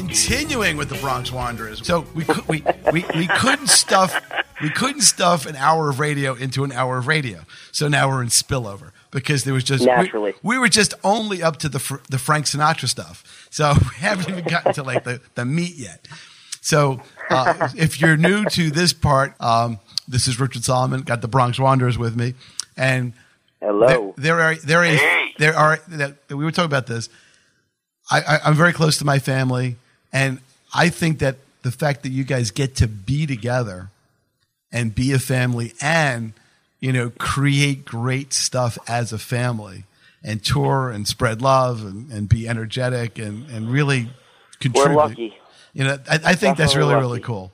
Solomon continuing with the Bronx Wanderers. So we we, we we couldn't stuff we couldn't stuff an hour of radio into an hour of radio. So now we're in spillover because there was just we- Naturally. we, were just only up to the fr- the Frank Sinatra stuff. So we haven't even gotten to like the the meat yet. So uh, if you're new to this part, um, this is Richard Solomon. Got the Bronx Wanderers with me, and Hello. there, there are there is there are that we were talking about this. I, I, I'm very close to my family, and I think that the fact that you guys get to be together and be a family, and you know, create great stuff as a family, and tour and spread love and, and be energetic and, and really contribute. We're lucky. You know, I, I think that's really Definitely really cool.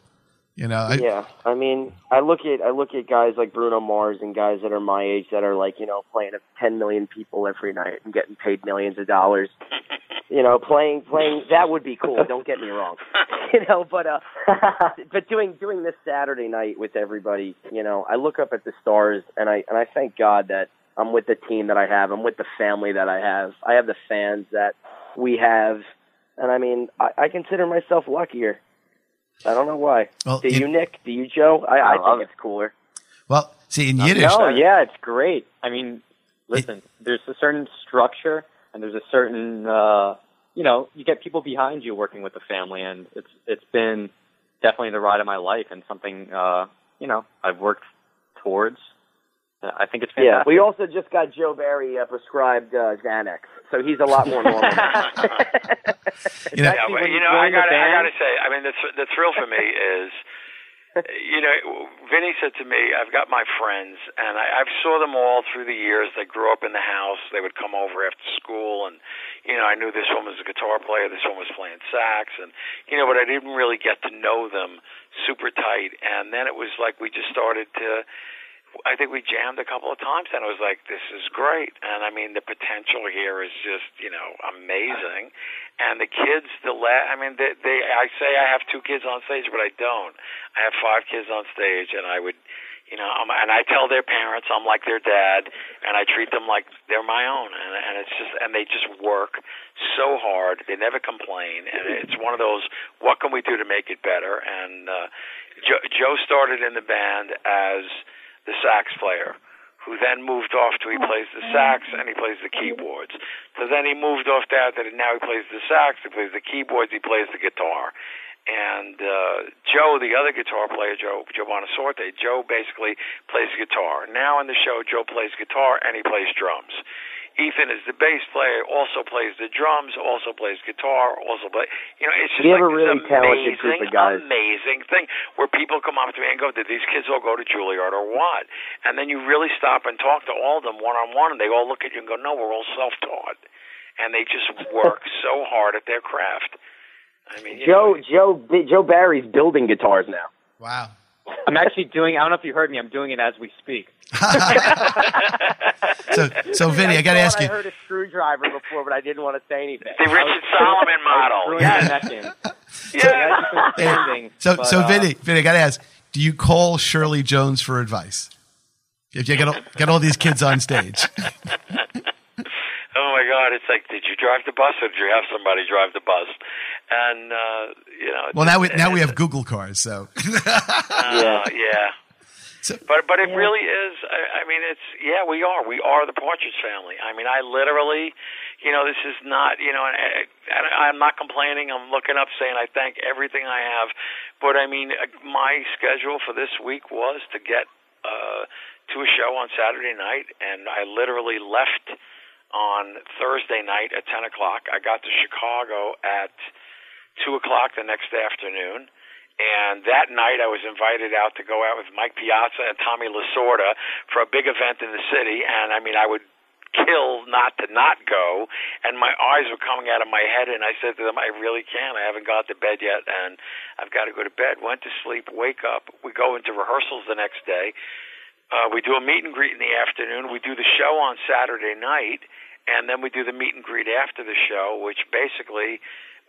You know, I, yeah, I mean, I look at I look at guys like Bruno Mars and guys that are my age that are like you know playing to 10 million people every night and getting paid millions of dollars. You know, playing playing that would be cool. Don't get me wrong. You know, but uh, but doing doing this Saturday night with everybody, you know, I look up at the stars and I and I thank God that I'm with the team that I have. I'm with the family that I have. I have the fans that we have, and I mean, I, I consider myself luckier. I don't know why. Well, Do it- you, Nick? Do you, Joe? I, I, I love think it's cooler. well, see in Yiddish, No, yeah, it's great. I mean, listen, there's a certain structure and there's a certain, uh, you know, you get people behind you working with the family, and it's it's been definitely the ride of my life and something, uh, you know, I've worked towards. Uh, I think it's Yeah. We also just got Joe Barry uh, prescribed uh, Xanax, so he's a lot more normal. you know, Yeah, Actually, but you you know, I join the got I band- got to say, I mean, the th- the thrill for me is, you know, Vinny said to me, "I've got my friends, and I, I've saw them all through the years. They grew up in the house. They would come over after school, and you know, I knew this one was a guitar player, this one was playing sax, and you know, but I didn't really get to know them super tight. And then it was like we just started to." I think we jammed a couple of times, and I was like, "This is great." And I mean, the potential here is just, you know, amazing. And the kids, the la- I mean, they, they. I say I have two kids on stage, but I don't. I have five kids on stage, and I would, you know, I'm, and I tell their parents I'm like their dad, and I treat them like they're my own. And, and it's just, and they just work so hard. They never complain, and it's one of those. What can we do to make it better? And uh, Joe, Joe started in the band as the sax player, who then moved off to he plays the sax and he plays the keyboards. So then he moved off that, and now he plays the sax, he plays the keyboards, he plays the guitar. And uh, Joe, the other guitar player, Joe Joe Bonasorte, Joe basically plays guitar. Now in the show, Joe plays guitar and he plays drums. Ethan is the bass player, also plays the drums, also plays guitar, also play. You know, it's just We have like a really this talented group amazing, of guys. amazing thing where people come up to me and go, "Did these kids all go to Juilliard or what?" And then you really stop and talk to all of them one on one, and they all look at you and go, "No, we're all self-taught," and they just work so hard at their craft. I mean, Joe know, Joe Joe Barry's building guitars now. wow. I'm actually doing. I don't know if you heard me. I'm doing it as we speak. So, so Vinny, I got to ask you. I you. heard a screwdriver before, but I didn't want to say anything. the Richard Solomon model. Screwing Yes. my neck in. Yeah. That's So, but, so uh, Vinny, Vinny, I got to ask: Do you call Shirley Jones for advice? If you get all, get all these kids on stage, Oh my God! It's like, did you drive the bus or did you have somebody drive the bus? And uh, you know. well now we now we have Google cars, so Uh, yeah. So- but but it really is. I, I mean, it's yeah. We are. We are the Partridge Family. I mean, I literally, you know, this is not. You know, and, and I'm not complaining. I'm looking up, saying I thank everything I have. But I mean, uh, my schedule for this week was to get uh, to a show on Saturday night, and I literally left on Thursday night at 10 o'clock. I got to Chicago at 2 o'clock the next afternoon. And that night, I was invited out to go out with Mike Piazza and Tommy Lasorda for a big event in the city. And I mean, I would kill not to not go. And my eyes were coming out of my head. And I said to them, I really can't. I haven't got to bed yet. And I've got to go to bed. Went to sleep, wake up. We go into rehearsals the next day. Uh, we do a meet and greet in the afternoon. We do the show on Saturday night, and then we do the meet and greet after the show, which basically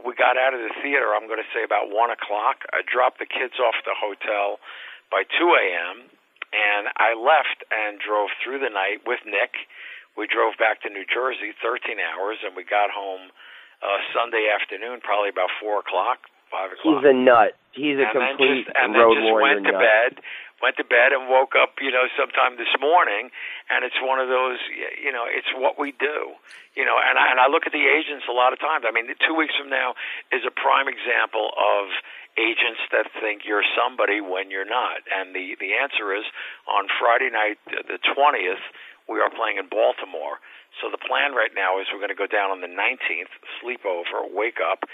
we got out of the theater. I'm going to say about one o'clock. I dropped the kids off the hotel by 2 a.m. and I left and drove through the night with Nick. We drove back to New Jersey, 13 hours, and we got home uh, Sunday afternoon, probably about four o'clock, five o'clock. He's a nut. He's a and complete just, and road then just warrior went to nut. bed, went to bed, and woke up, you know, sometime this morning. And it's one of those, you know, it's what we do, you know. And I, and I look at the agents a lot of times. I mean, two weeks from now is a prime example of agents that think you're somebody when you're not. And the the answer is on Friday night, the twentieth, we are playing in Baltimore. So the plan right now is we're going to go down on the 19th, sleep over, wake up,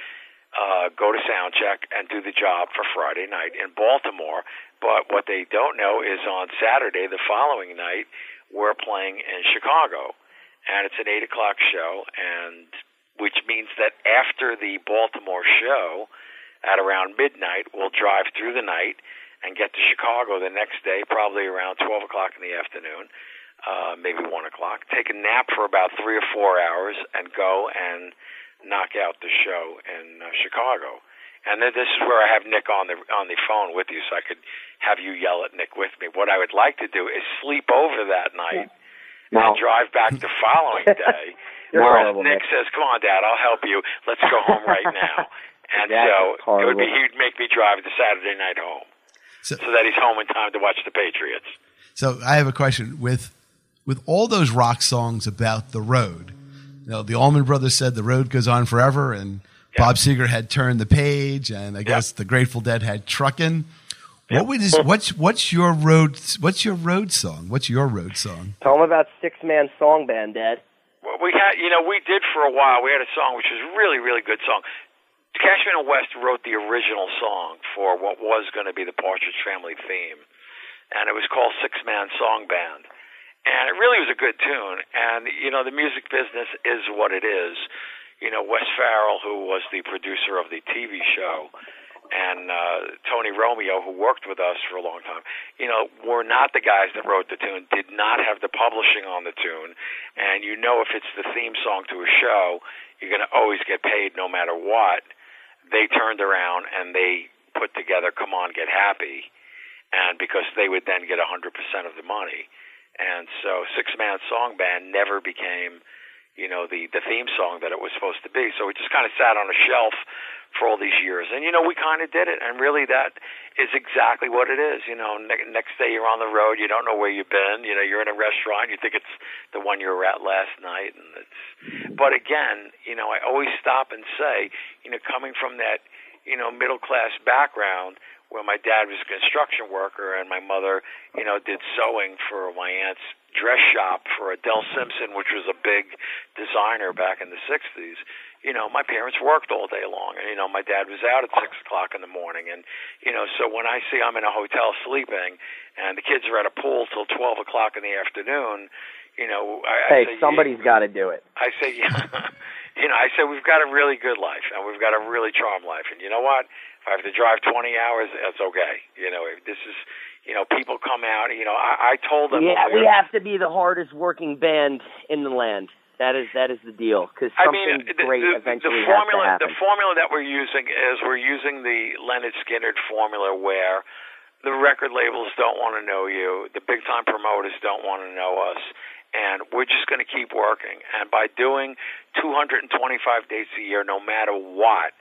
uh, go to sound check, and do the job for Friday night in Baltimore. But what they don't know is on Saturday, the following night, we're playing in Chicago, and it's an eight o'clock show, and which means that after the Baltimore show, at around midnight, we'll drive through the night and get to Chicago the next day, probably around 12 o'clock in the afternoon uh, maybe one o'clock, take a nap for about three or four hours, and go and knock out the show in uh, Chicago. And then this is where I have Nick on the on the phone with you, so I could have you yell at Nick with me. What I would like to do is sleep over that night No. and drive back the following day. You're Whereas horrible, Nick Nick. says, "Come on, Dad, I'll help you. Let's go home right now." And That's so it would be he'd make me drive the Saturday night home, So, so that he's home in time to watch the Patriots. so I have a question with with all those rock songs about the road. You know, the Allman Brothers said the road goes on forever, and Yeah. Bob Seger had turned the page, and I guess the Grateful Dead had truckin'. What would is what's what's your road what's your road song? What's your road song? Tell him about Six Man Song Band, Dad. Well, we had, you know, we did for a while. We had a song which was a really, really good song. Cashman and West wrote the original song for what was going to be the Partridge Family theme, and it was called Six Man Song Band. And it really was a good tune. And you know, the music business is what it is. You know, Wes Farrell, who was the producer of the TV show, and uh, Tony Romeo, who worked with us for a long time, you know, were not the guys that wrote the tune, did not have the publishing on the tune. And you know, if it's the theme song to a show, you're going to always get paid no matter what. They turned around and they put together Come On, Get Happy, and because they would then get 100% of the money. And so Six Man Song Band never became, you know, the, the theme song that it was supposed to be. So it just kind of sat on a shelf for all these years. And, you know, we kind of did it. And really that is exactly what it is. You know, ne- next day you're on the road, you don't know where you've been. You know, you're in a restaurant, you think it's the one you were at last night. And it's, but again, you know, I always stop and say, you know, coming from that, you know, middle class background, where my dad was a construction worker and my mother, you know, did sewing for my aunt's dress shop for Adele Simpson, which was a big designer back in the 60s. You know, my parents worked all day long, and you know, my dad was out at six o'clock in the morning, and you know, so when I see I'm in a hotel sleeping, and the kids are at a pool till twelve o'clock in the afternoon, you know, I, I Hey, say, somebody's got to do it. I say, yeah, you know, I say we've got a really good life and we've got a really charmed life. And you know what? If I have to drive 20 hours, that's okay. You know, if this is, you know, people come out. You know, I, I told them. Yeah, we have to be the hardest working band in the land. That is that is the deal. Because I something mean, the, great the, eventually the has formula, to happen. the formula that we're using is we're using the Lynyrd Skynyrd formula, where the record labels don't want to know you, the big time promoters don't want to know us, and we're just going to keep working. And by doing 225 dates a year, no matter what,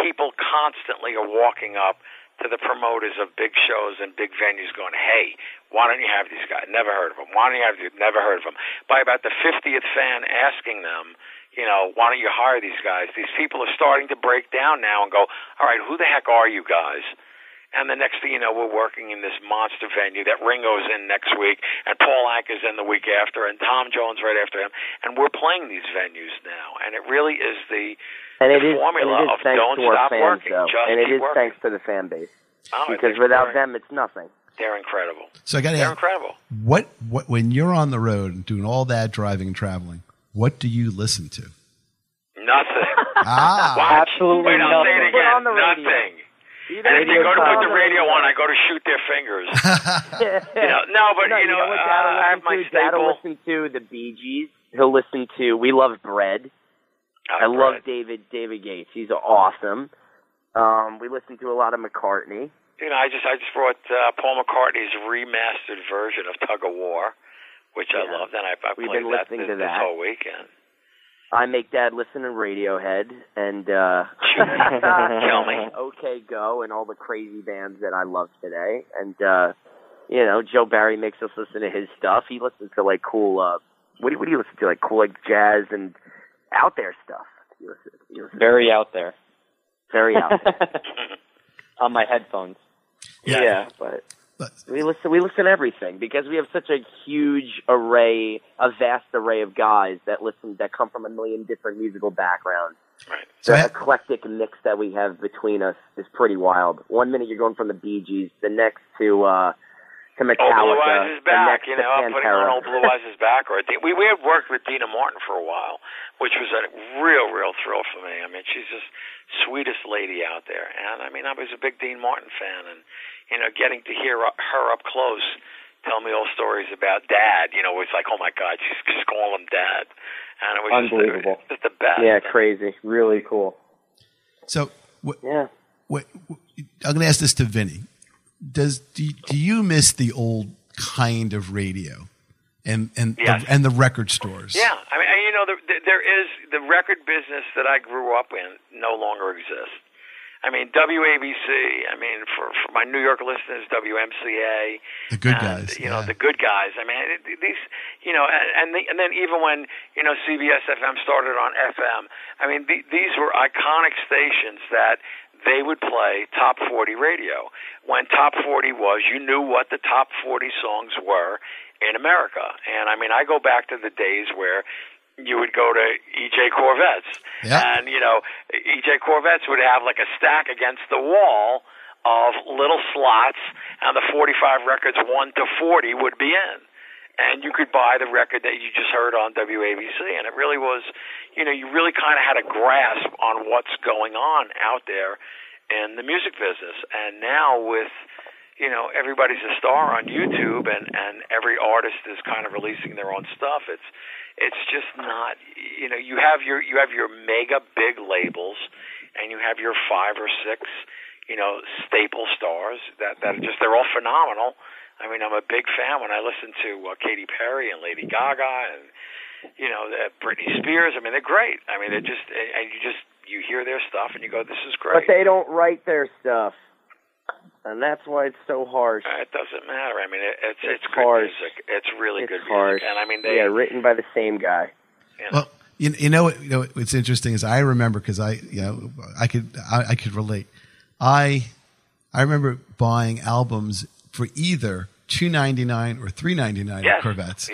people constantly are walking up to the promoters of big shows and big venues going, hey, why don't you have these guys? Never heard of them. Why don't you have these? Never heard of them. By about the 50th fan asking them, you know, why don't you hire these guys? These people are starting to break down now and go, all right, who the heck are you guys? And the next thing you know, we're working in this monster venue that Ringo's in next week, and Paul Anka's in the week after, and Tom Jones right after him, and we're playing these venues now. And it really is the and it the is, formula and it is of thanks don't to our stop fans, working, though. just and it keep is working. thanks to the fan base. oh, Because without them, it's nothing. they're incredible. So I got to They're ask, incredible. what what when you're on the road and doing all that driving and traveling, what do you listen to? Nothing. Ah, Watch. Absolutely Wait, I'll say it nothing. Put again. on the radio. Nothing. See, And if they go to put the radio radio. on, I go to shoot their fingers. you know, no, but, you know, what uh, Dad will I have listen my to? Dad will listen to the Bee Gees. He'll listen to We Love Bread. I Uh, love David David Gates. He's awesome. Um, we listen to a lot of McCartney. You know, I just I just brought uh, Paul McCartney's remastered version of Tug of War, which I love. loved, and I, I We've played been that listening this, to this that. whole weekend. I make Dad listen to Radiohead and uh, Kill me. OK Go and all the crazy bands that I love today. And uh, you know, Joe Barry makes us listen to his stuff. He listens to like cool. Uh, what do you, what do you listen to? Like cool like jazz and out there stuff. You listen, you listen Very out there. very out there. On my headphones. Yeah. yeah, but But we listen we listen to everything because we have such a huge array a vast array of guys that listen that come from a million different musical backgrounds. Right. So the I- eclectic mix that we have between us is pretty wild. One minute you're going from the Bee Gees the next to uh to Oh, Metallica Blue Eyes is back. You know, I'm putting on old Blue Eyes is back. Or I think we we had worked with Deana Martin for a while, which was a real, real thrill for me. I mean, she's just sweetest lady out there, and I mean, I was a big Dean Martin fan, and you know, getting to hear her up close tell me all stories about Dad. You know, it's like, oh my God, she's just calling him Dad, and it was Unbelievable. just, just the best. yeah crazy really cool so what, yeah what, I'm going to ask this to Vinny. Does do, do you miss the old kind of radio and and Yes. the, and the record stores? Yeah, I mean, you know, there, there is the record business that I grew up in no longer exists. I mean, WABC. I mean, for for my New York listeners, WMCA. The good and, guys, You know, the good guys. I mean, it, these. You know, and and, the, and then even when you know CBS FM started on FM. I mean, the, these were iconic stations that they would play top 40 radio. When top 40 was, you knew what the top 40 songs were in America. And I mean, I go back to the days where you would go to EJ Korvettes, Yeah. and you know, EJ Korvettes would have like a stack against the wall of little slots, and the 45 records 1 to 40 would be in and you could buy the record that you just heard on WABC. And it really was, you know, you really kind of had a grasp on what's going on out there in the music business. And now with, you know, everybody's a star on YouTube and, and every artist is kind of releasing their own stuff. It's, it's just not, you know, you have your, you have your mega big labels and you have your five or six, you know, staple stars that, that are just, they're all phenomenal. I mean, I'm a big fan when I listen to uh, Katy Perry and Lady Gaga and you know uh, Britney Spears. I mean, they're great. I mean, they're just and you just you hear their stuff and you go, "This is great. but they don't write their stuff and that's why it's so harsh Uh, it doesn't matter. I mean, it, it's It's it's good harsh. music. It's really it's good harsh music, and I mean, they yeah written by the same guy you know, Well, you, you know what? You know what's interesting is I remember because I you know I could I, I could relate. I I remember buying albums for either two ninety nine or three ninety nine Yes, Korvettes.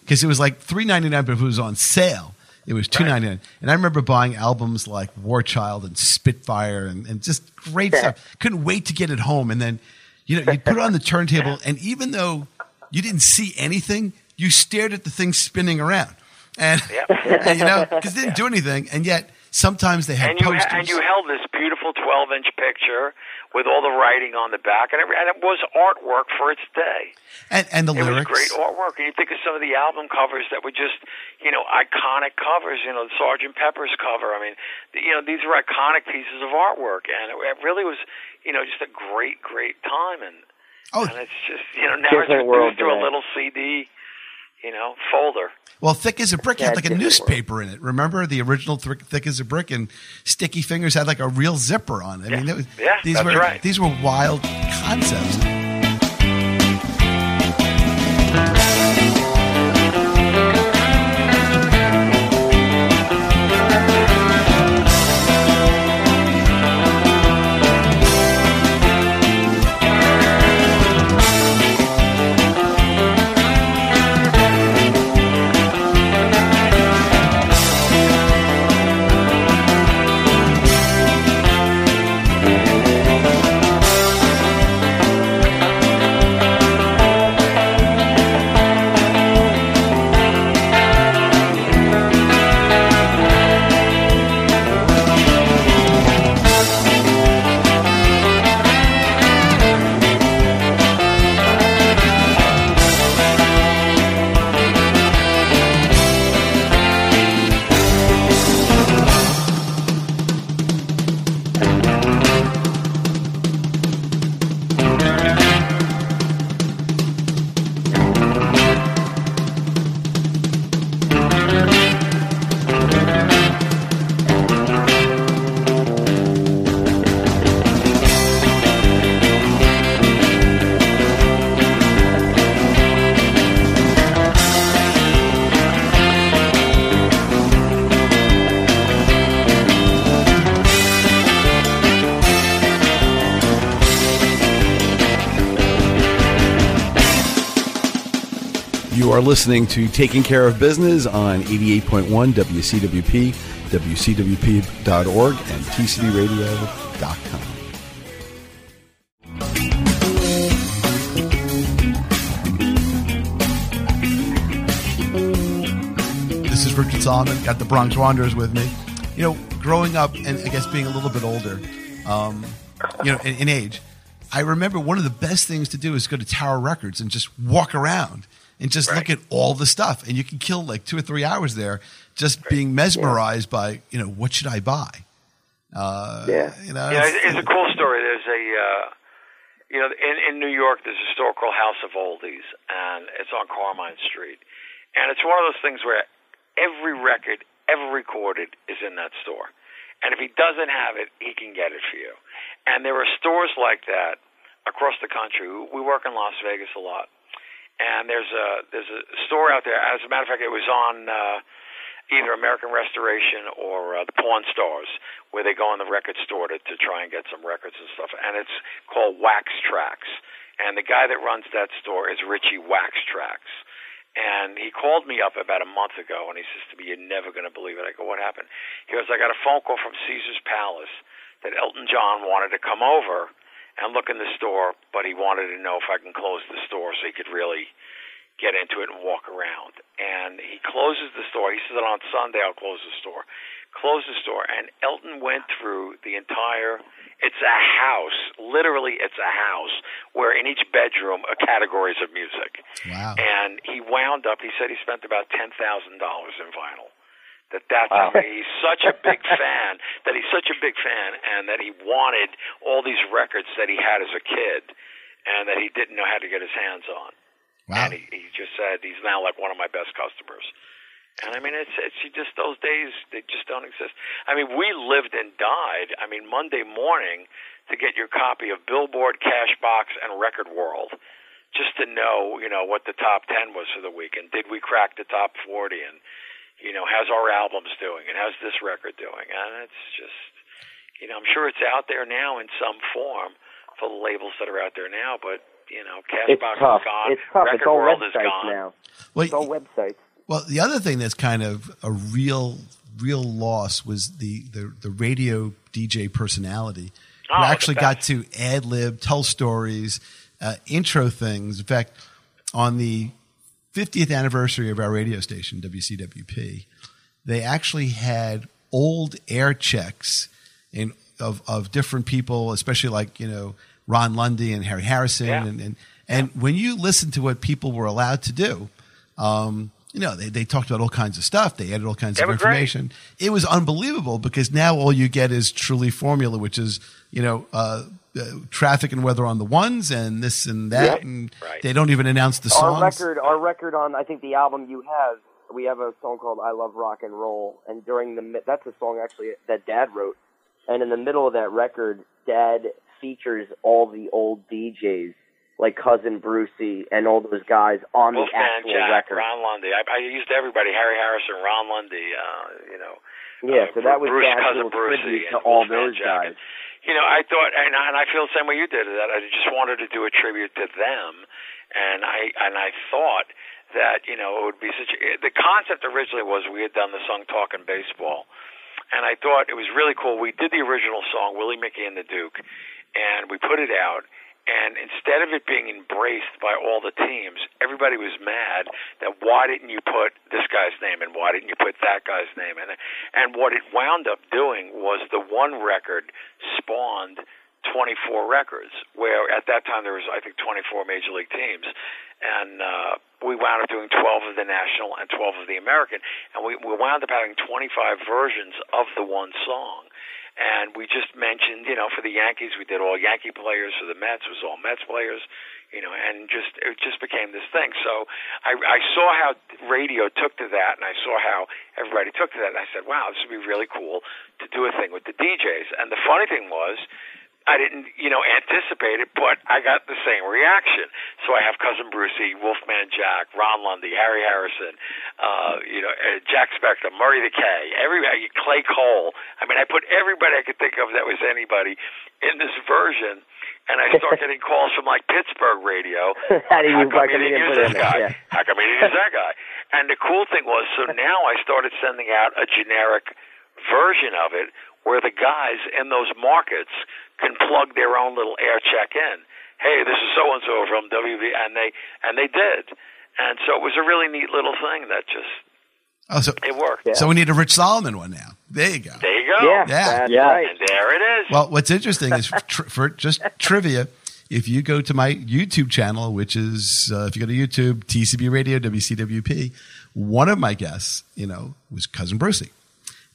because it was like three ninety nine, but if it was on sale. It was two ninety nine, and I remember buying albums like War Child and Spitfire and, and just great stuff. Couldn't wait to get it home, and then you know you put it on the turntable, and even though you didn't see anything, you stared at the thing spinning around, and, and you know because it didn't do anything, and yet sometimes they had and you posters. and you held this beautiful 12 inch picture with all the writing on the back, and it, and it was artwork for its day. and, and the It lyrics. was great artwork, and you think of some of the album covers that were just, you know, iconic covers. You know, the Sergeant Pepper's cover. I mean, the, you know, these were iconic pieces of artwork, and it, it really was, you know, just a great, great time. And Oh, and it's just, you know, now it's Different world reduced to a little CD, you know, folder. well, thick as a brick had like a newspaper in it. Remember the original Thick thick as a brick, and Sticky Fingers had like a real zipper on. it. I mean, Yeah. it was, Yeah, these that's were right. these were wild concepts. Are listening to Taking Care of Business on 88.1 WCWP, WCWP.org, and TCBRadio.com. This is Richard Solomon. Got the Bronx Wanderers with me. You know, growing up and I guess being a little bit older, um, you know, in, in age, I remember one of the best things to do is go to Tower Records and just walk around and just right. look at all the stuff. And you can kill like two or three hours there just right. being mesmerized yeah. by, you know, what should I buy? Uh, yeah. You know, yeah, it's, it's, a cool story. There's a, uh, you know, in, in New York, there's a store called House of Oldies, and it's on Carmine Street. And it's one of those things where every record ever recorded is in that store. And if he doesn't have it, he can get it for you. And there are stores like that across the country. We work in Las Vegas a lot and there's a there's a store out there. As a matter of fact, it was on uh, either American Restoration or uh, the Pawn Stars, where they go in the record store to, to try and get some records and stuff. And it's called Wax Trax. And the guy that runs that store is Richie Wax Trax. And he called me up about a month ago, and he says to me, "You're never going to believe it." I go, "What happened?" He goes, "I got a phone call from Caesar's Palace that Elton John wanted to come over." And look in the store, but he wanted to know if I can close the store so he could really get into it and walk around. And he closes the store. He says that on Sunday I'll close the store. Close the store, and Elton went through the entire. It's a house, literally, it's a house where in each bedroom are categories of music. Wow! And he wound up. He said he spent about ten thousand dollars in vinyl that that's wow. he's such a big fan that he's such a big fan and that he wanted all these records that he had as a kid and that he didn't know how to get his hands on. Wow. And he, he just said he's now like one of my best customers. And I mean, it's it's just those days they just don't exist. I mean, we lived and died. I mean, Monday morning to get your copy of Billboard, Cashbox, and Record World, just to know, you know, what the top ten was for the week, and did we crack the top forty, and you know, how's our albums doing and how's this record doing? And it's just, you know, I'm sure it's out there now in some form for the labels that are out there now, but you know, Cashbox is gone. It's tough. Record it's all World websites is gone. now. Well, it's all websites. Well, the other thing that's kind of a real, real loss was the the, the radio DJ personality who oh, actually got to ad lib, tell stories, uh, intro things. In fact, on the 50th anniversary of our radio station, WCWP, they actually had old air checks in, of, of different people, especially like, you know, Ron Lundy and Harry Harrison. Yeah. And, and, and when you listen to what people were allowed to do, um, you know, they, they talked about all kinds of stuff. They added all kinds they of information. Great. It was unbelievable because now all you get is truly formula, which is, you know, uh, traffic and weather on the ones and this and that, yep. and right. they don't even announce the songs. Our record, our record on I think the album you have, we have a song called "I Love Rock and Roll," and during the that's a song actually that Dad wrote, and in the middle of that record, Dad features all the old DJs like cousin Brucey and all those guys on Wolfman the actual Jack, record. Ron Lundy. I, I used everybody: Harry Harrison, Ron Lundy. Uh, you know. Yeah, uh, so that was Bruce, Dad's cousin little Brucey, tribute and to all Wolfman those Jack. guys. You know, I thought, and, and I feel the same way you did. That I just wanted to do a tribute to them, and I and I thought that you know it would be such. A, the concept originally was we had done the song "Talking Baseball," and I thought it was really cool. We did the original song "Willie Mickey and the Duke," and we put it out. And instead of it being embraced by all the teams, everybody was mad that why didn't you put this guy's name and why didn't you put that guy's name in? And what it wound up doing was the one record spawned 24 records, where at that time there was I think 24 major league teams, and uh, we wound up doing 12 of the national and 12 of the American, and we, we wound up having 25 versions of the one song. And we just mentioned, you know, for the Yankees, we did all Yankee players. For the Mets, it was all Mets players, you know, and just it just became this thing. So I, I saw how radio took to that, and I saw how everybody took to that, and I said, wow, this would be really cool to do a thing with the DJs. And the funny thing was, I didn't, you know, anticipate it, but I got the same reaction. So I have cousin Brucey, Wolfman Jack, Ron Lundy, Harry Harrison, uh, you know, uh, Jack Spector, Murray the K, everybody, Clay Cole. I mean, I put everybody I could think of that was anybody in this version, and I start getting calls from like Pittsburgh radio. How do you How come you didn't use this guy? Yeah. How come you didn't use that guy? And the cool thing was, so now I started sending out a generic version of it where the guys in those markets can plug their own little air check in. Hey, this is so and so from WB, and they and they did, and so it was a really neat little thing that just Oh, so, it worked. Yeah. so we need a Rich Solomon one now. There you go. There you go. Yeah, Yeah. that's Yeah. right. And there it is. Well, what's interesting is tr- for just trivia. If you go to my YouTube channel, which is uh, if you go to YouTube, TCB Radio, WCWP, one of my guests, you know, was cousin Brucey,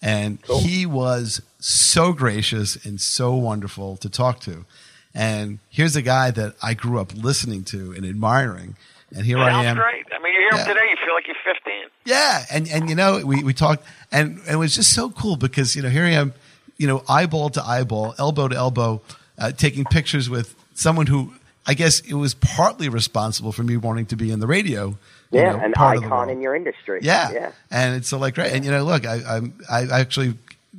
and he was so gracious and so wonderful to talk to. And here's a guy that I grew up listening to and admiring, and here I Sounds am. great. I mean, you hear Yeah. him today, you feel like you're 15. Yeah, and and you know we we talked and, and it was just so cool because you know here I am, you know eyeball to eyeball, elbow to elbow, uh, taking pictures with someone who I guess it was partly responsible for me wanting to be in the radio. you Yeah, know, an part of the icon in your industry. Yeah, yeah. and it's so like great. And you know, look, I I'm, I actually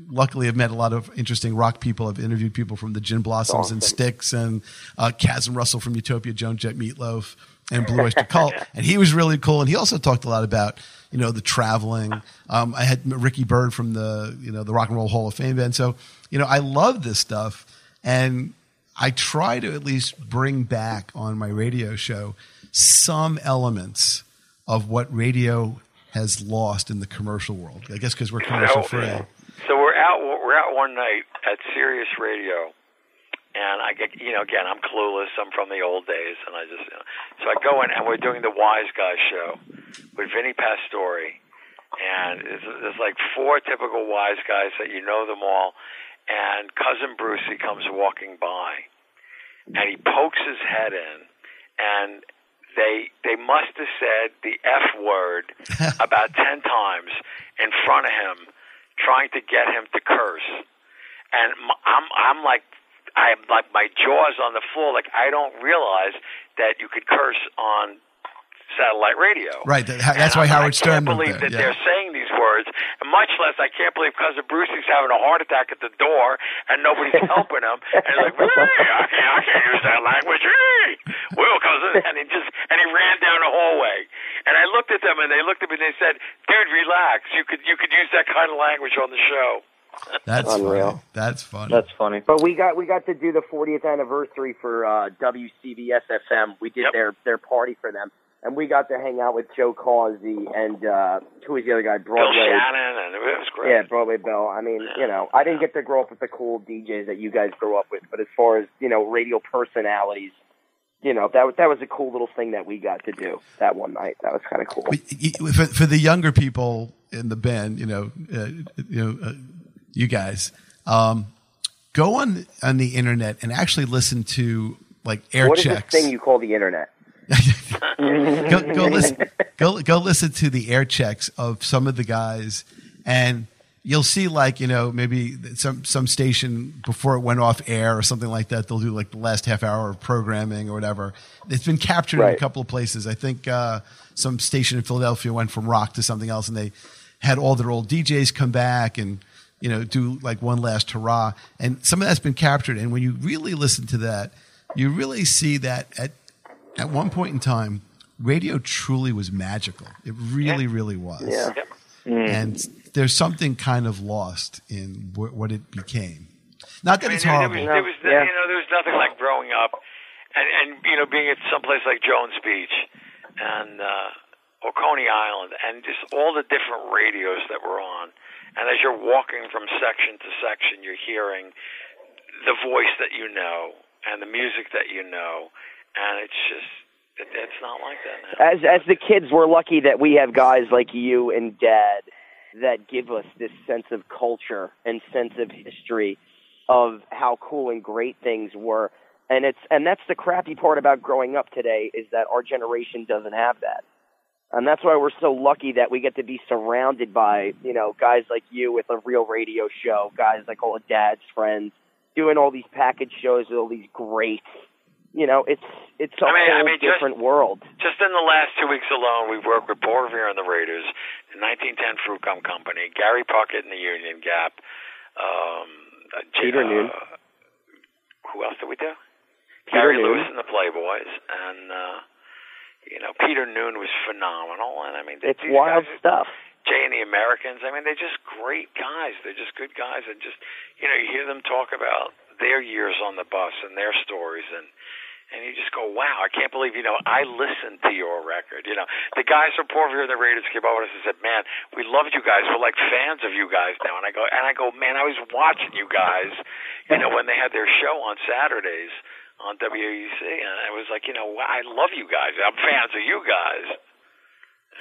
luckily have met a lot of interesting rock people. I've interviewed people from the Gin Blossoms and Styx and uh, and Russell from Utopia, Joan Jett Meatloaf, and Blue Oyster Cult. And he was really cool. And he also talked a lot about you know the traveling. Um, I had Ricky Byrd from the you know the Rock and Roll Hall of Fame band. So you know I love this stuff and. I try to at least bring back on my radio show some elements of what radio has lost in the commercial world. I guess because we're commercial free. So we're out. We're out one night at Sirius Radio, and I get you know again I'm clueless. I'm from the old days, and I just you know, so I go in and we're doing the Wise Guy show with Vinny Pastore, and there's, there's like four typical wise guys that you know them all, and cousin Brucey comes walking by, and he pokes his head in, and they they must have said the F word about ten times in front of him, trying to get him to curse. And I'm I'm like I'm like my jaws on the floor. Like I don't realize that you could curse on satellite radio. Right. that- that's And why I- Howard Stern I can't believe that yeah. they're saying these words, and much less I can't believe cousin Brucey's having a heart attack at the door and nobody's helping him. And he's like, "Hey, I can't, I can't use that language. Hey, well, cousin, and he just and he ran down the hallway. And I looked at them, and they looked at me, and they said, "Dude, relax. You could you could use that kind of language on the show." That's Unreal. funny. That's funny. That's funny. But we got we got to do the 40th anniversary for uh, WCBS FM. We did Yep. their their party for them, and we got to hang out with Joe Causi and uh, who was the other guy? Bill Broadway. Shannon, and it was great. Yeah, Broadway Bill. I mean, you know, I didn't get to grow up with the cool DJs that you guys grew up with, but as far as you know, radio personalities, you know, that was that was a cool little thing that we got to do that one night. That was kind of cool. For, for the younger people in the band, you know, uh, you know, uh, you guys, um, go on on the internet and actually listen to like air what is checks. thing you call the internet? go, go listen go go listen to the air checks of some of the guys and you'll see like you know maybe some some station before it went off air or something like that they'll do like the last half hour of programming or whatever it's been captured in a couple of places i think uh, some station in philadelphia went from rock to something else and they had all their old djs come back and you know do like one last hurrah and some of that's been captured and when you really listen to that you really see that at at one point in time, radio truly was magical. It really, really was. Yeah. Yep. And there's something kind of lost in wh- what it became. Not that I mean, it's there, horrible. was, there was, Yeah. you know, there was nothing like growing up, and and you know, being at some place like Jones Beach, and uh, or Coney Island, and just all the different radios that were on, and as you're walking from section to section, you're hearing the voice that you know and the music that you know, and it's just it, it's not like that now. As as the kids, we're lucky that we have guys like you and Dad that give us this sense of culture and sense of history of how cool and great things were. And it's and that's the crappy part about growing up today is that our generation doesn't have that. And that's why we're so lucky that we get to be surrounded by, you know, guys like you with a real radio show, guys like all the dad's friends, doing all these package shows with all these greats. You know, it's it's a I mean- I whole mean, just- different world. Just in the last two weeks alone, we've worked with Paul Revere and the Raiders, the 1910 Fruitgum Company, Gary Puckett and the Union Gap, um, uh, Peter uh, Noone. Who else did we do? Peter Gary Noone. Lewis and the Playboys, and uh, you know Peter Noone was phenomenal, and I mean It's wild guys, stuff. Jay and the Americans. I mean, they're just great guys. They're just good guys, and just you know, you hear them talk about their years on the bus and their stories, and and you just go, wow, I can't believe you know I listened to your record. You know, the guys from Paul Revere and the Raiders came over to us and said, man, we loved you guys. We're like fans of you guys now. And I go, and I go, man, I was watching you guys. You know, when they had their show on Saturdays on WEC. and I was like, you know, I love you guys. I'm fans of you guys.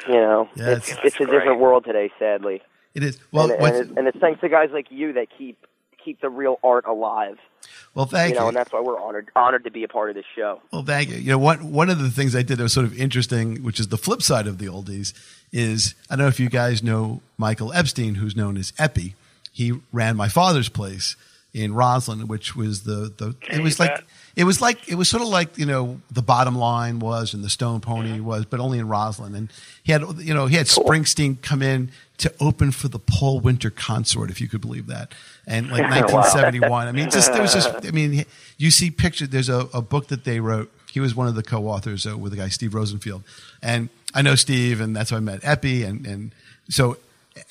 You know, Yeah, it's, it's- it's a great. different world today, sadly. It is. Well, and, and, it, and it's thanks to guys like you that keep keep the real art alive. well, thank you know, you. and that's why we're honored honored to be a part of this show. Well, thank you. You know, one one of the things I did that was sort of interesting, which is the flip side of the oldies, is I don't know if you guys know Michael Epstein, who's known as Epi. He ran my father's place in Roslyn, which was the the. It was like it was like it was sort of like you know the bottom line was and the Stone Pony was, but only in Roslyn. And he had you know he had Springsteen come in to open for the Paul Winter Consort, if you could believe that, and like 1971. I mean, just there was just I mean, you see pictures. There's a, a book that they wrote. He was one of the co-authors uh, with the guy Steve Rosenfield, and I know Steve, and that's how I met Epi, and and so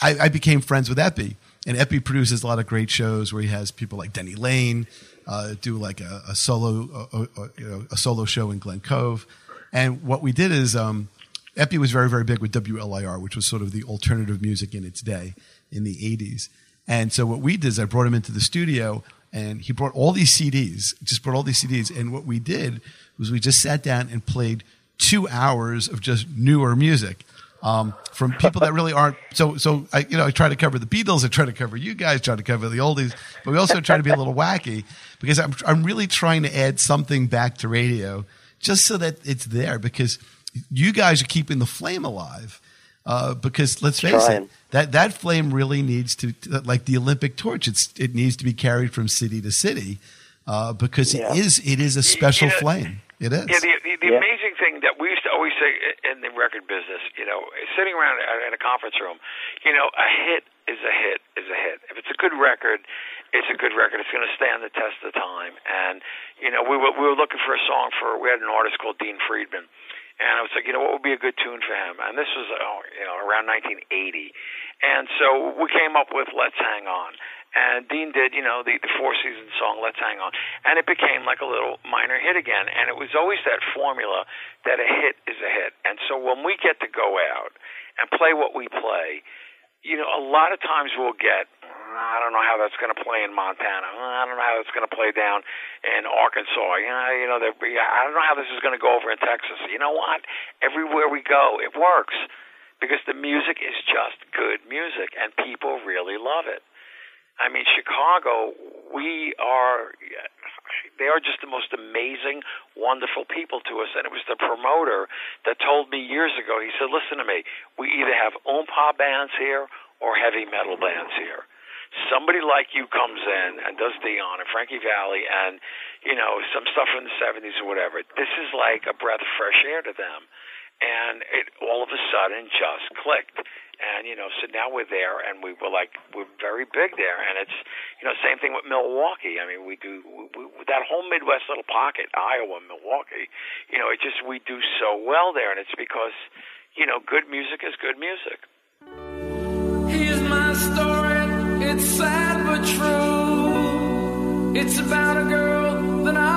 I, I became friends with Epi. And Epi produces a lot of great shows where he has people like Denny Laine uh, do like a, a solo a, a, a solo show in Glen Cove. And what we did is um, Epi was very very big with WLIR, which was sort of the alternative music in its day in the '80s. And so what we did is I brought him into the studio, and he brought all these CDs, just brought all these CDs. And what we did was we just sat down and played two hours of just newer music um, from people that really aren't. So, so I, you know, I try to cover the Beatles, I try to cover you guys, try to cover the oldies, but we also try to be a little wacky because I'm, I'm really trying to add something back to radio just so that it's there because you guys are keeping the flame alive. Uh, because let's face Trying. it, that that flame really needs to, like the Olympic torch. It's it needs to be carried from city to city, uh, because Yeah. it is it is a special Yeah. flame. It is. Yeah, the, the, the Yeah. amazing thing that we used to always say in the record business, you know, sitting around in a conference room, you know, a hit is a hit is a hit. If it's a good record, it's a good record. It's going to stand the test of time. And you know, we were we were looking for a song for we had an artist called Dean Friedman, and I was like, you know, what would be a good tune for him? And this was, oh, you know, around 1980, and so we came up with "Let's Hang On." And Dean did, you know, the, the Four Seasons song "Let's Hang On," and it became like a little minor hit again. And it was always that formula that a hit is a hit. And so when we get to go out and play what we play, you know, a lot of times we'll get, I don't know how that's going to play in Montana. I don't know how that's going to play down in Arkansas. You know, you know, I don't know how this is going to go over in Texas. You know what? Everywhere we go, it works because the music is just good music and people really love it. I mean, Chicago, we are, they are just the most amazing, wonderful people to us. And it was the promoter that told me years ago, he said, listen to me, we either have oompa bands here or heavy metal bands here. Somebody like you comes in and does Dion and Frankie Valli and, you know, some stuff from the 70s or whatever. This is like a breath of fresh air to them. And it all of a sudden just clicked. And you know so now we're there and we were like we're very big there. And it's you know same thing with milwaukee. I mean we do we, we, that whole midwest little pocket iowa milwaukee you know it just we do so well there. And it's because you know good music is good music. Here's my story. It's sad but true. It's about a girl that I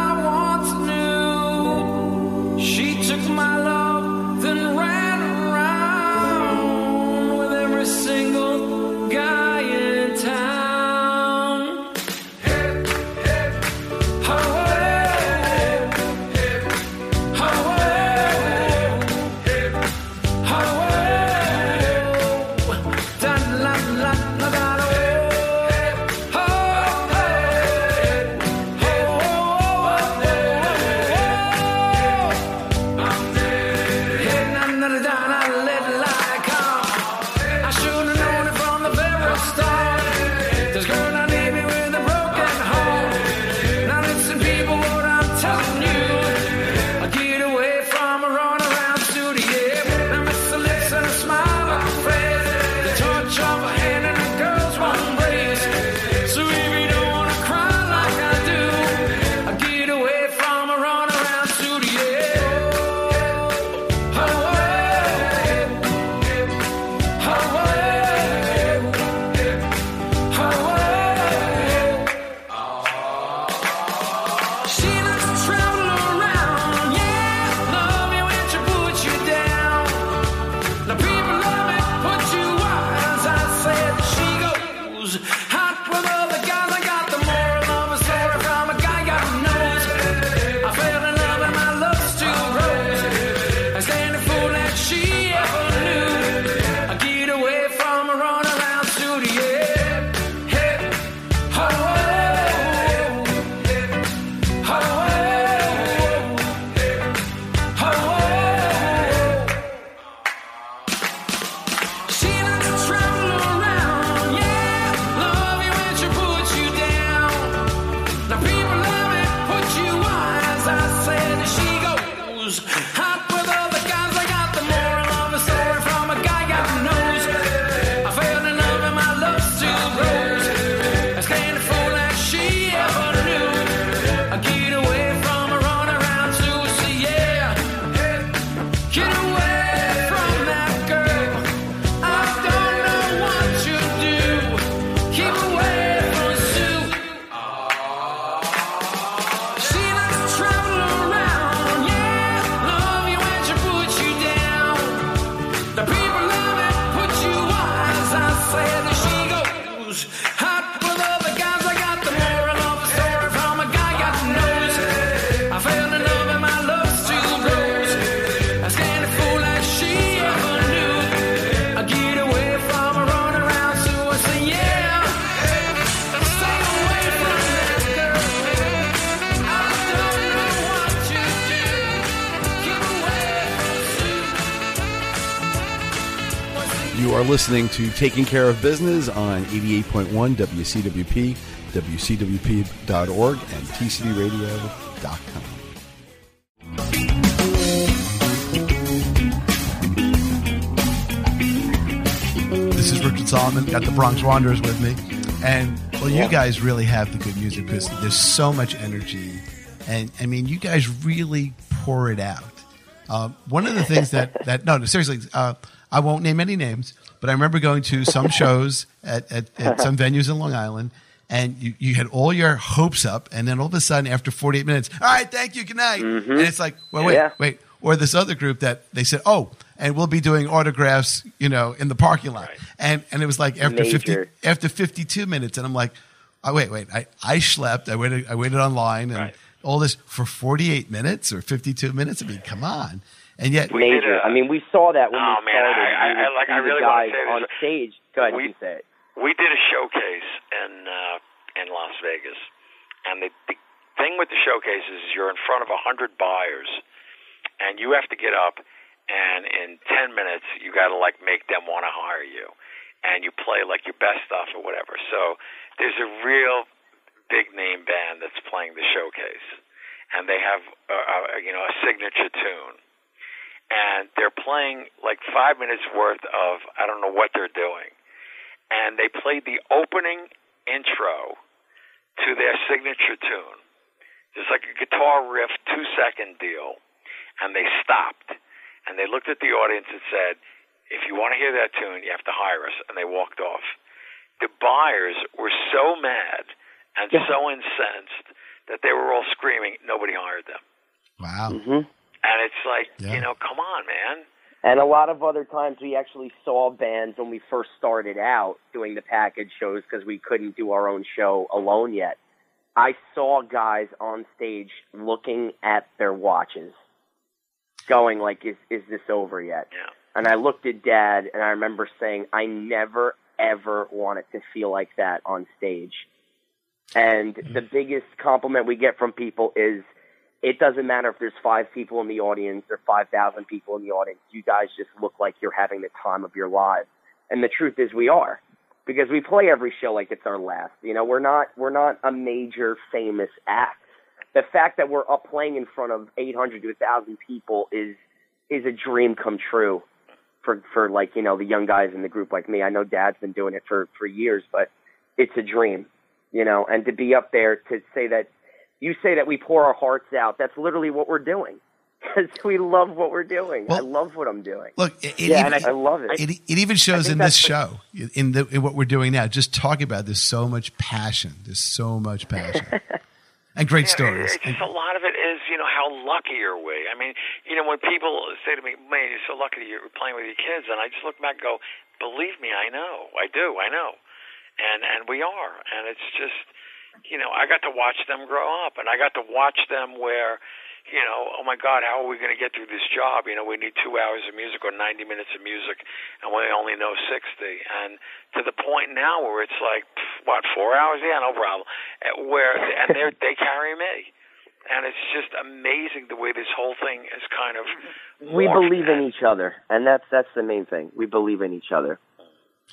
listening to Taking Care of Business on 88.1 WCWP, WCWP.org, and TCBRadio.com. This is Richard Solomon. Got the Bronx Wanderers with me. And, well, you guys really have the good music because there's so much energy. And, I mean, you guys really pour it out. Uh, one of the things that, that no, no seriously, uh, I won't name any names, but I remember going to some shows at, at, at some venues in Long Island, and you, you had all your hopes up, and then all of a sudden, after 48 minutes, all right, thank you, good night. Mm-hmm. And it's like, well, wait, Yeah. wait. Or this other group that they said, oh, and we'll be doing autographs, you know, in the parking lot. And and it was like after 50, after 52 minutes, and I'm like, oh, wait, wait, I, I slept, I waited, I waited online, and Right. All this for 48 minutes or 52 minutes. I mean, come on. And yet, We Major. a- I mean, we saw that when Oh, we man, started. I- I- we I- like, I see the really wanna guys say this. on stage. Go ahead, We- you say it. we did a showcase in uh, in Las Vegas, and the, the thing with the showcase is you're in front of a hundred buyers, and you have to get up, and in ten minutes you got to like make them want to hire you, and you play like your best stuff or whatever. So there's a real big name band that's playing the showcase, and they have a, a, you know a signature tune. And they're playing like five minutes worth of I don't know what they're doing and they played the opening intro to their signature tune. Just like a guitar riff, two second deal. And they stopped and they looked at the audience and said, If you want to hear that tune, you have to hire us. And they walked off. The buyers were so mad and Yeah. so incensed that they were all screaming, nobody hired them. wow. hmm And it's like, Yeah. you know, come on, man. And a lot of other times we actually saw bands when we first started out doing the package shows because we couldn't do our own show alone yet. I saw guys on stage looking at their watches, going like, "Is is this over yet?" Yeah. And I looked at Dad, and I remember saying, "I never ever wanted to feel like that on stage." And mm-hmm. the biggest compliment we get from people is, it doesn't matter if there's five people in the audience or 5,000 people in the audience. You guys just look like you're having the time of your lives. And the truth is we are because we play every show like it's our last. You know, we're not, we're not a major famous act. The fact that we're up playing in front of 800 to 1,000 people is, is a dream come true for, for like, you know, the young guys in the group like me. I know dad's been doing it for, for years, but it's a dream, you know, and to be up there to say that you say that we pour our hearts out. That's literally what we're doing because we love what we're doing. I love what I'm doing. Look, it, it yeah, even, and I, I love it. it, it even shows in this that's show, in, the, in what we're doing now. Just talking about it, there's so much passion. There's so much passion. and great Yeah, stories. It's just a lot of it is, you know, how lucky are we? I mean, you know, when people say to me, "Man, you're so lucky you're playing with your kids," and I just look back and go, "Believe me, I know, I do, I know," and and we are, and it's just, you know, I got to watch them grow up, and I got to watch them where. You know, oh my God, how are we going to get through this job? You know, we need two hours of music or 90 minutes of music, and we only know 60. And to the point now where it's like, what, four hours? Yeah, no problem. Uh, Where and they they carry me and it's just amazing the way this whole thing is kind of. we believe in each other, and that's that's the main thing. We believe in each other,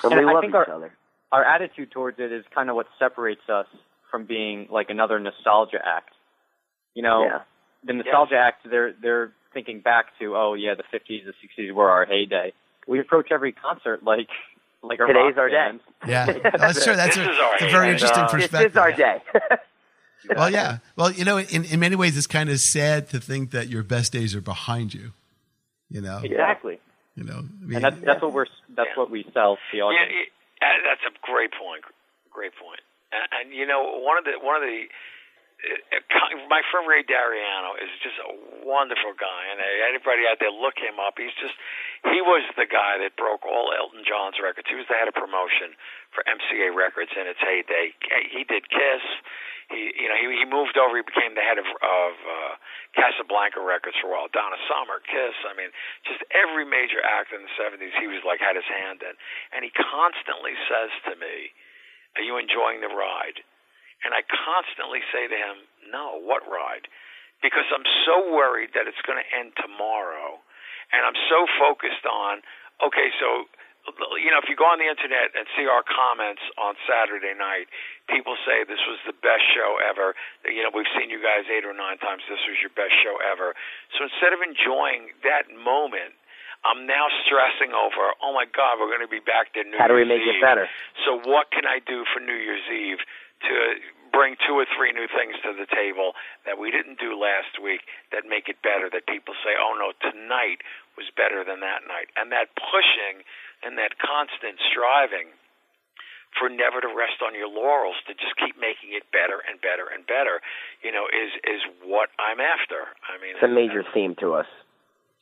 and, And we I love think each our- other. Our attitude towards it is kind of what separates us from being like another nostalgia act. You know, yeah, the nostalgia act they're they're thinking back to oh yeah the 50s the 60s were our heyday. We approach every concert like like a Today's rock our day. band. Yeah, that's true. That's a, is our a very interesting And, uh, this is our day. Well, yeah. Well, you know, in, in many ways, it's kind of sad to think that your best days are behind you. You know, Exactly. you know. I mean, And that's that's what we're that's Yeah. what we sell to the Yeah, audience. That's a great point. Great point. And, and you know, one of the one of the my friend Ray D'Ariano is just a wonderful guy, and uh, anybody out there look him up. He's just he was the guy that broke all Elton John's records. He was the head of promotion for MCA Records in its heyday. He did Kiss. He, you know, he he moved over. He became the head of of uh, Casablanca Records for a while. Donna Summer, Kiss. I mean, just every major act in the '70s, he was like had his hand in. And he constantly says to me, "Are you enjoying the ride?" And I constantly say to him, "No, what ride?" Because I'm so worried that it's going to end tomorrow, and I'm so focused on, okay, so you know, if you go on the internet and see our comments on Saturday night, people say this was the best show ever. You know, we've seen you guys eight or nine times. This was your best show ever. So instead of enjoying that moment, I'm now stressing over, oh my God, we're going to be back there New How do we Year's make Eve. it better? So what can I do for New Year's Eve to bring two or three new things to the table that we didn't do last week that make it better? That people say, oh no, tonight was better than that night, and that pushing and that constant striving for never to rest on your laurels to just keep making it better and better and better, you know, is is what I'm after. I mean, It's a major theme to us.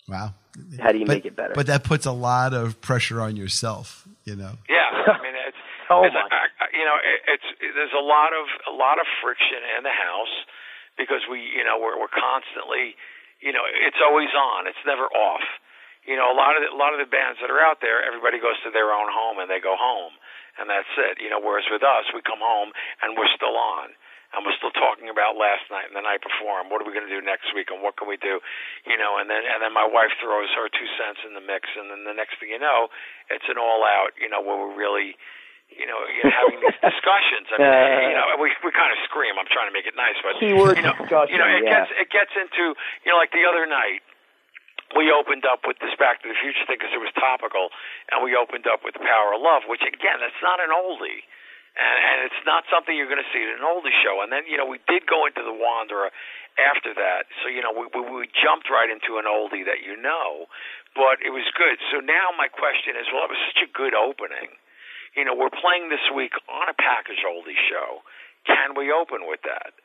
Wow. How do you But- make it better? But that puts a lot of pressure on yourself, you know. Yeah, I mean it's, So oh it's much. I, I- you know it, it's there's a lot of a lot of friction in the house because we you know we're we're constantly you know it's always on it's never off you know a lot of the, a lot of the bands that are out there everybody goes to their own home and they go home and that's it you know whereas with us we come home and we're still on and we're still talking about last night and the night before and what are we going to do next week and what can we do you know and then and then my wife throws her two cents in the mix and then the next thing you know it's an all out you know where we're really you know, having these discussions. I mean, Uh, you know, we we kind of scream. I'm trying to make it nice, but Keyword you know, discussion, you know, it yeah. gets it gets into you know, like the other night, we opened up with this Back to the Future thing because it was topical, and we opened up with the Power of Love, which again, that's not an oldie. And, and it's not something you're going to see at an oldie show. And then, you know, we did go into The Wanderer after that. So, you know, we, we, we jumped right into an oldie that you know, but it was good. So now my question is, well, it was such a good opening you know, we're playing this week on a package oldie show. Can we open with that?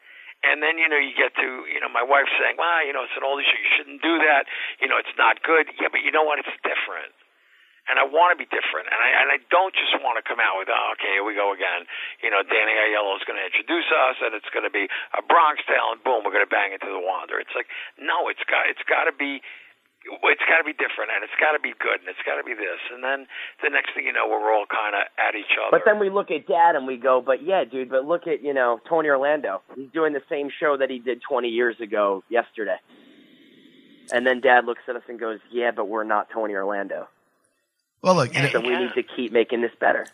And then, you know, you get to, you know, my wife saying, well, you know, it's an oldie show. You shouldn't do that. You know, it's not good. Yeah, but you know what? It's different. And I want to be different. And I, and I don't just want to come out with, oh, okay, here we go again. You know, Danny Aiello is going to introduce us and it's going to be a Bronx tale and boom, we're going to bang into the Wander. It's like, no, it's got, it's got to be, it's got to be different and it's got to be good and it's got to be this and then the next thing you know we're all kind of at each other But then we look at Dad and we go, but yeah, dude, but look at, you know, Tony Orlando. He's doing the same show that he did 20 years ago yesterday. And then Dad looks at us and goes, yeah, but we're not Tony Orlando. Well, look, So we need to keep making this better.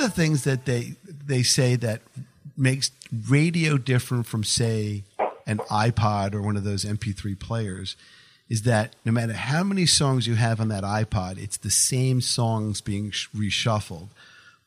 Of the things that they they say that makes radio different from say an iPod or one of those MP3 players is that no matter how many songs you have on that iPod, it's the same songs being sh- reshuffled.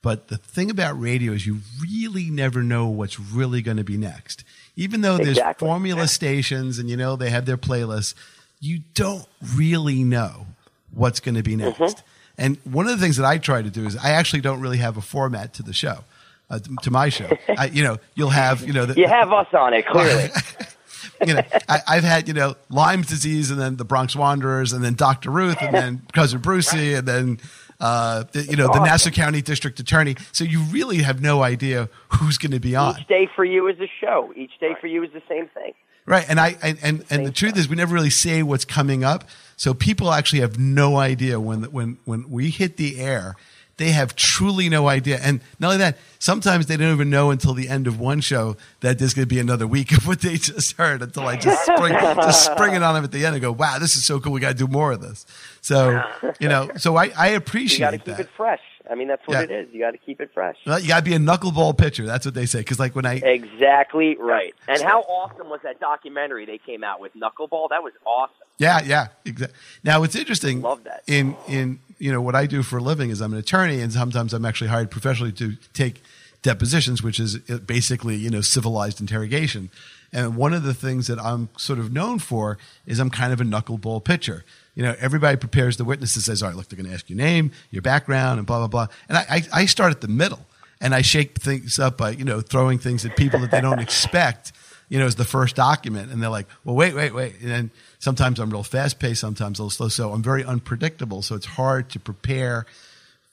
But the thing about radio is you really never know what's really going to be next. Even though there's Exactly. formula stations and you know they have their playlists, you don't really know what's going to be next. Mm-hmm. And one of the things that I try to do is I actually don't really have a format to the show, uh, to my show. I, you know, you'll have you know the, You have us on it, clearly. you know, I, I've had you know Lyme's disease, and then the Bronx Wanderers, and then Dr. Ruth, and then cousin Brucey, and then uh, the, you know the Nassau County District Attorney. So you really have no idea who's going to be on, Each day for you is a show. Each day for you is the same thing. right? And I and and, and the truth is, we never really say what's coming up, so people actually have no idea when when when we hit the air. They have truly no idea, and not only that, sometimes they don't even know until the end of one show that there's going to be another week of what they just heard. Until I just spring, just spring it on them at the end and go, "Wow, this is so cool! We got to do more of this." So you know, so I, I appreciate You got to keep that. it fresh. I mean, that's what Yeah. it is. You got to keep it fresh. Well, you got to be a knuckleball pitcher. That's what they say. Because like when I Exactly right. And how awesome was that documentary they came out with Knuckleball? That was awesome. Yeah, yeah, exactly. Now, it's interesting Love that. in in you know what I do for a living is I'm an attorney, and sometimes I'm actually hired professionally to take depositions, which is uh, basically you know civilized interrogation. And one of the things that I'm sort of known for is I'm kind of a knuckleball pitcher. You know, everybody prepares the witnesses, says, "All right, look, they're going to ask your name, your background, and blah blah blah." And I, I, I start at the middle, and I shake things up by you know throwing things at people that they don't expect you know, is the first document. And they're like, well, wait, wait, wait. And then sometimes I'm real fast paced, sometimes a little slow. So I'm very unpredictable. So it's hard to prepare.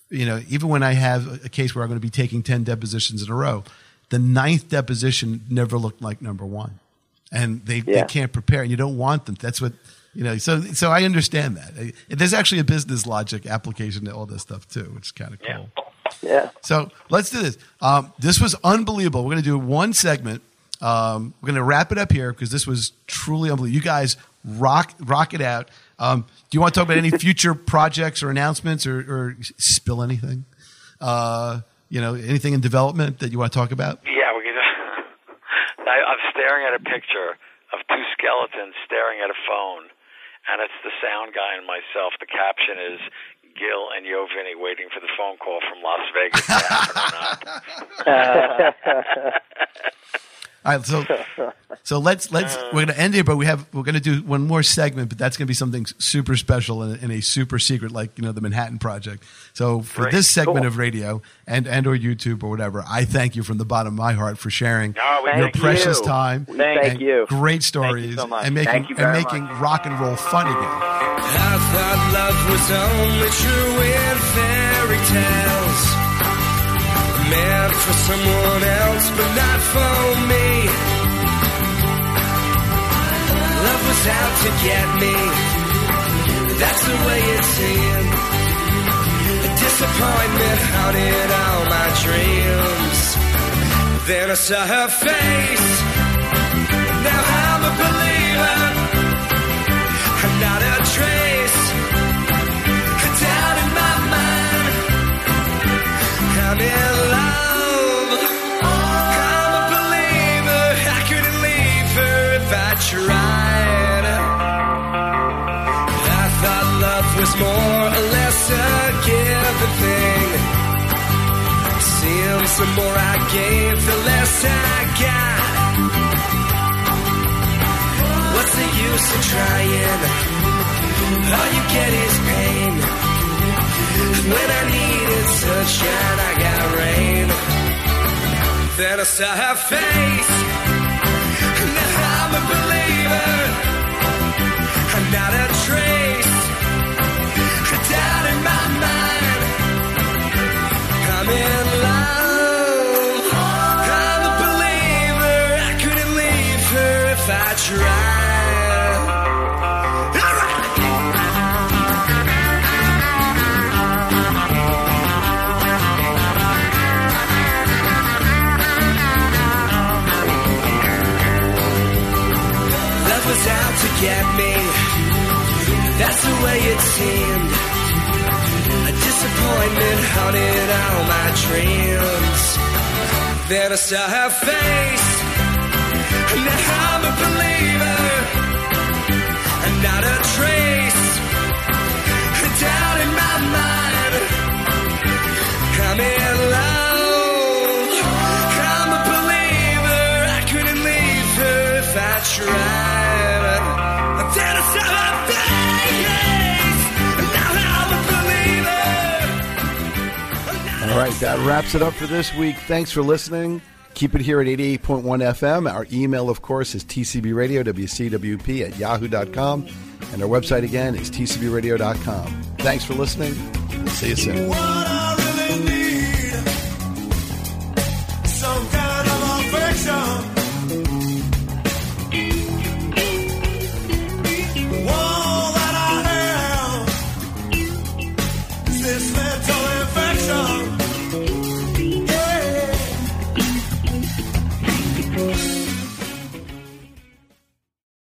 You know, even when I have a case where I'm going to be taking 10 depositions in a row, the ninth deposition never looked like number one. And they, they can't prepare and you don't want them. That's what, you know, so, so I understand that. There's actually a business logic application to all this stuff too, which is kind of cool. Yeah. So let's do this. Um, this was unbelievable. We're going to do one segment. Um, we're going to wrap it up here because this was truly unbelievable. You guys rock rock it out. Um, do you want to talk about any future projects or announcements or, or spill anything? Uh, you know, anything in development that you want to talk about? Yeah, we can. I, I'm staring at a picture of two skeletons staring at a phone, and it's the sound guy and myself. The caption is Gil and Yo Vinny waiting for the phone call from Las Vegas to happen or not. All right, so so let's let's uh. we're going to end here, but we have we're going to do one more segment, but that's going to be something super special and, and a super secret, like you know the Manhattan Project. So for Great. this segment Cool. of radio and and or YouTube or whatever, I thank you from the bottom of my heart for sharing Oh, your precious you. time, Thank and you. great stories, so and making Thank you and making much. rock and roll fun again. I thought love was only true in fairy tales. Meant for someone else, but not for me. Love was out to get me. That's the way it seemed. A disappointment haunted all my dreams. Then I saw her face. Now I'm a believer. I'm not a trace. The thing Seems the more I gave, the less I got. What's the use of trying? All you get is pain. When I needed sunshine, I got rain. Then I saw her face. Now I'm a believer. I'm not a trace. Seemed. A disappointment disappointment haunted all my dreams. Then I saw her face, and now right, that wraps it up for this week. Thanks for listening. Keep it here at 88.1 FM. Our email, of course, is tcbradio, WCWP at yahoo.com. And our website again is tcbradio.com. Thanks for listening. We'll see you soon.